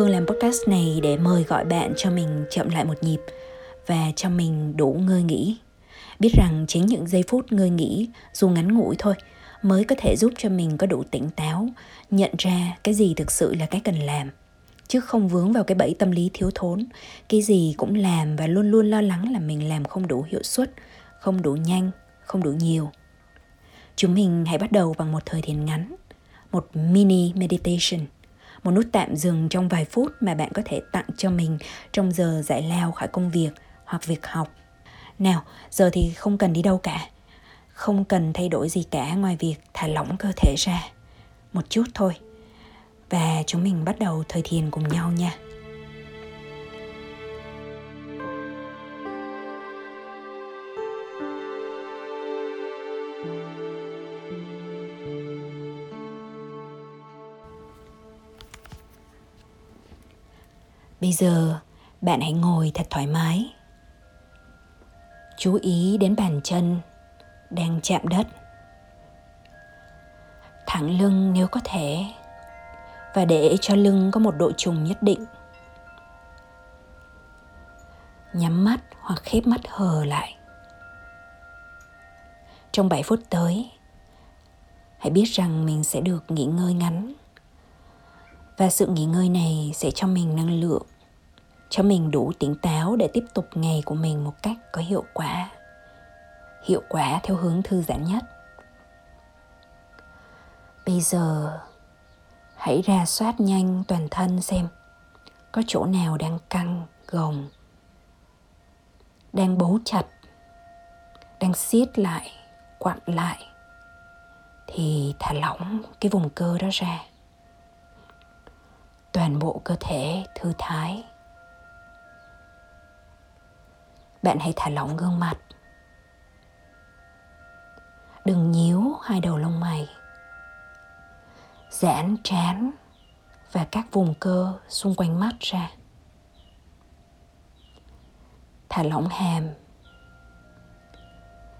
Phương làm podcast này để mời gọi bạn cho mình chậm lại một nhịp và cho mình đủ ngơi nghỉ. Biết rằng chính những giây phút ngơi nghỉ dù ngắn ngủi thôi mới có thể giúp cho mình có đủ tỉnh táo, nhận ra cái gì thực sự là cái cần làm. Chứ không vướng vào cái bẫy tâm lý thiếu thốn cái gì cũng làm và luôn luôn lo lắng là mình làm không đủ hiệu suất không đủ nhanh không đủ nhiều. Chúng mình hãy bắt đầu bằng một thời thiền ngắn một mini meditation một nút tạm dừng trong vài phút mà bạn có thể tặng cho mình trong giờ giải lao khỏi công việc hoặc việc học. Nào, giờ thì không cần đi đâu cả. Không cần thay đổi gì cả ngoài việc thả lỏng cơ thể ra. Một chút thôi. Và chúng mình bắt đầu thời thiền cùng nhau nha. Bây giờ, bạn hãy ngồi thật thoải mái. Chú ý đến bàn chân đang chạm đất. Thẳng lưng nếu có thể, và để cho lưng có một độ trùng nhất định. Nhắm mắt hoặc khép mắt hờ lại. Trong 7 phút tới, hãy biết rằng mình sẽ được nghỉ ngơi ngắn và sự nghỉ ngơi này sẽ cho mình năng lượng, cho mình đủ tỉnh táo để tiếp tục ngày của mình một cách có hiệu quả. Hiệu quả theo hướng thư giãn nhất. Bây giờ, hãy ra soát nhanh toàn thân xem có chỗ nào đang căng, gồng, đang bấu chặt, đang siết lại, quặn lại. Thì thả lỏng cái vùng cơ đó ra toàn bộ cơ thể, thư thái. Bạn hãy thả lỏng gương mặt. Đừng nhíu hai đầu lông mày. Giãn trán và các vùng cơ xung quanh mắt ra. Thả lỏng hàm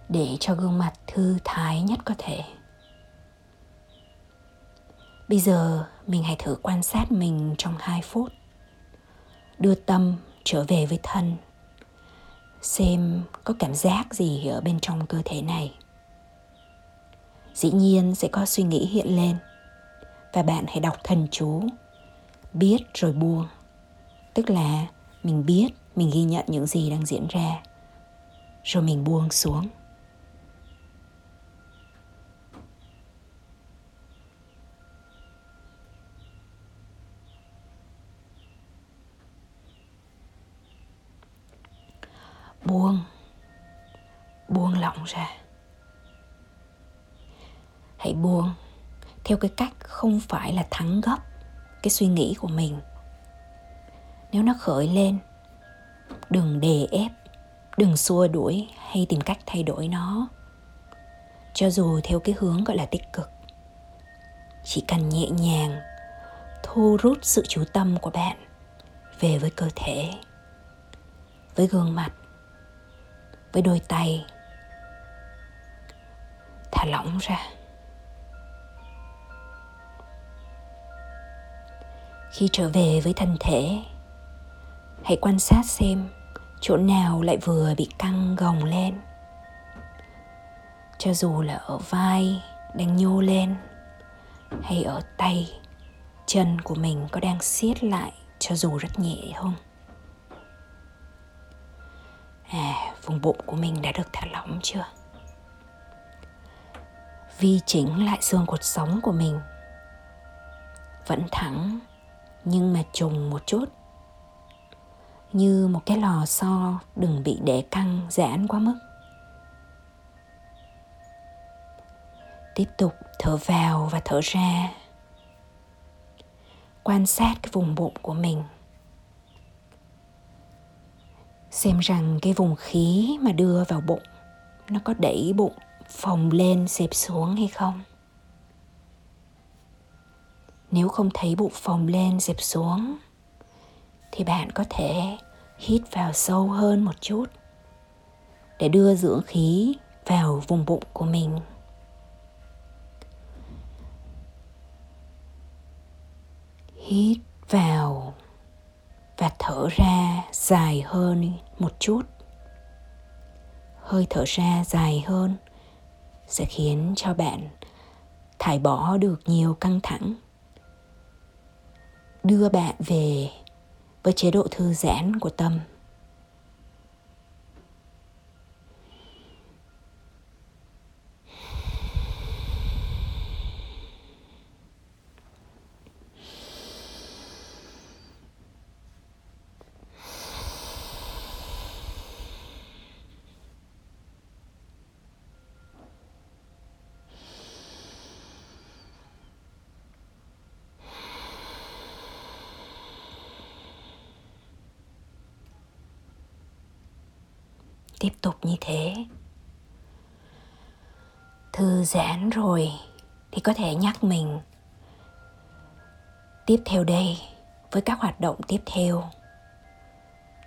để cho gương mặt thư thái nhất có thể bây giờ mình hãy thử quan sát mình trong 2 phút. Đưa tâm trở về với thân. Xem có cảm giác gì ở bên trong cơ thể này. Dĩ nhiên sẽ có suy nghĩ hiện lên. Và bạn hãy đọc thần chú. Biết rồi buông. Tức là mình biết mình ghi nhận những gì đang diễn ra. Rồi mình buông xuống buông buông lỏng ra hãy buông. Theo cái cách không phải là thắng gấp cái suy nghĩ của mình. Nếu nó khởi lên, đừng đè ép, đừng xua đuổi hay tìm cách thay đổi nó. Cho dù theo cái hướng gọi là tích cực, chỉ cần nhẹ nhàng thu rút sự chú tâm của bạn về với cơ thể, với gương mặt, với đôi tay, thả lỏng ra. Khi trở về với thân thể. Hãy quan sát xem chỗ nào lại vừa bị căng gồng lên. Cho dù là ở vai đang nhô lên hay ở tay, chân của mình có đang siết lại cho dù rất nhẹ không? À vùng bụng của mình đã được thả lỏng chưa? Vi chỉnh lại xương cột sống của mình. Vẫn thẳng nhưng mà trùng một chút. Như một cái lò xo đừng bị để căng giãn quá mức. Tiếp tục thở vào và thở ra. Quan sát cái vùng bụng của mình. Xem rằng cái vùng khí mà đưa vào bụng, nó có đẩy bụng phồng lên xẹp xuống hay không nếu không thấy bụng phồng lên, dẹp xuống, thì bạn có thể hít vào sâu hơn một chút để đưa dưỡng khí vào vùng bụng của mình. Hít vào và thở ra dài hơn một chút. Hơi thở ra dài hơn sẽ khiến cho bạn thải bỏ được nhiều căng thẳng đưa bạn về với chế độ thư giãn của tâm. Tiếp tục như thế. Thư giãn rồi thì có thể nhắc mình. Tiếp theo đây, với các hoạt động tiếp theo,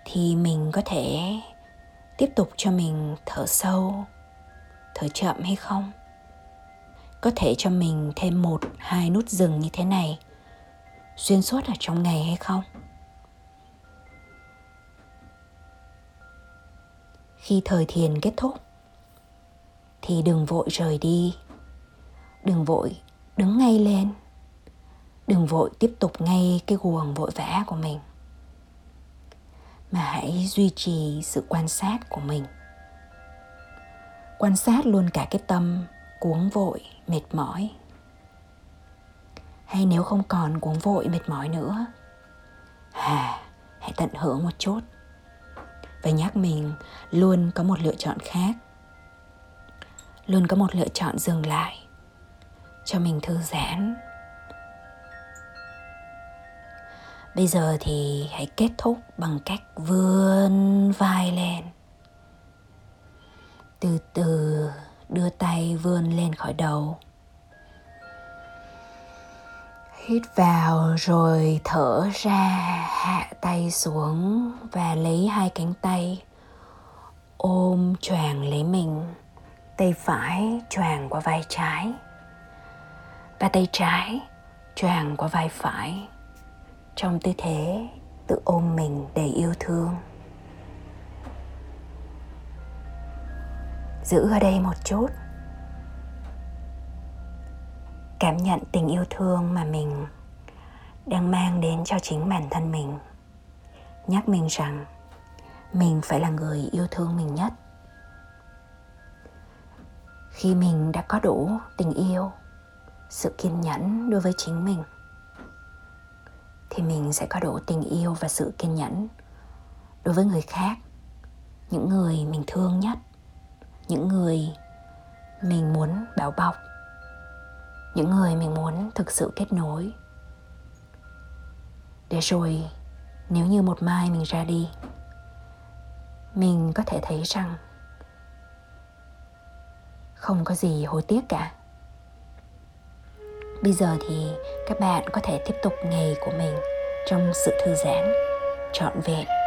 thì mình có thể tiếp tục cho mình thở sâu, thở chậm hay không? Có thể cho mình thêm một, hai nút dừng như thế này, xuyên suốt ở trong ngày hay không? Khi thời thiền kết thúc. Thì đừng vội rời đi. Đừng vội đứng ngay lên. Đừng vội tiếp tục ngay cái guồng vội vã của mình. Mà hãy duy trì sự quan sát của mình. Quan sát luôn cả cái tâm cuống vội, mệt mỏi. Hay nếu không còn cuống vội, mệt mỏi nữa à hãy tận hưởng một chút và nhắc mình, luôn có một lựa chọn khác. Luôn có một lựa chọn dừng lại. Cho mình thư giãn. Bây giờ thì hãy kết thúc bằng cách vươn vai lên. Từ từ đưa tay vươn lên khỏi đầu hít vào rồi thở ra, hạ tay xuống và lấy hai cánh tay ôm choàng lấy mình. Tay phải choàng qua vai trái và tay trái choàng qua vai phải. Trong tư thế, tự ôm mình đầy yêu thương. Giữ ở đây một chút cảm nhận tình yêu thương mà mình đang mang đến cho chính bản thân mình. Nhắc mình rằng mình phải là người yêu thương mình nhất. Khi mình đã có đủ tình yêu, sự kiên nhẫn đối với chính mình, thì mình sẽ có đủ tình yêu và sự kiên nhẫn đối với người khác, những người mình thương nhất, những người mình muốn bảo bọc những người mình muốn thực sự kết nối. Để rồi, nếu như một mai mình ra đi, mình có thể thấy rằng không có gì hối tiếc cả. Bây giờ thì các bạn có thể tiếp tục ngày của mình trong sự thư giãn, trọn vẹn.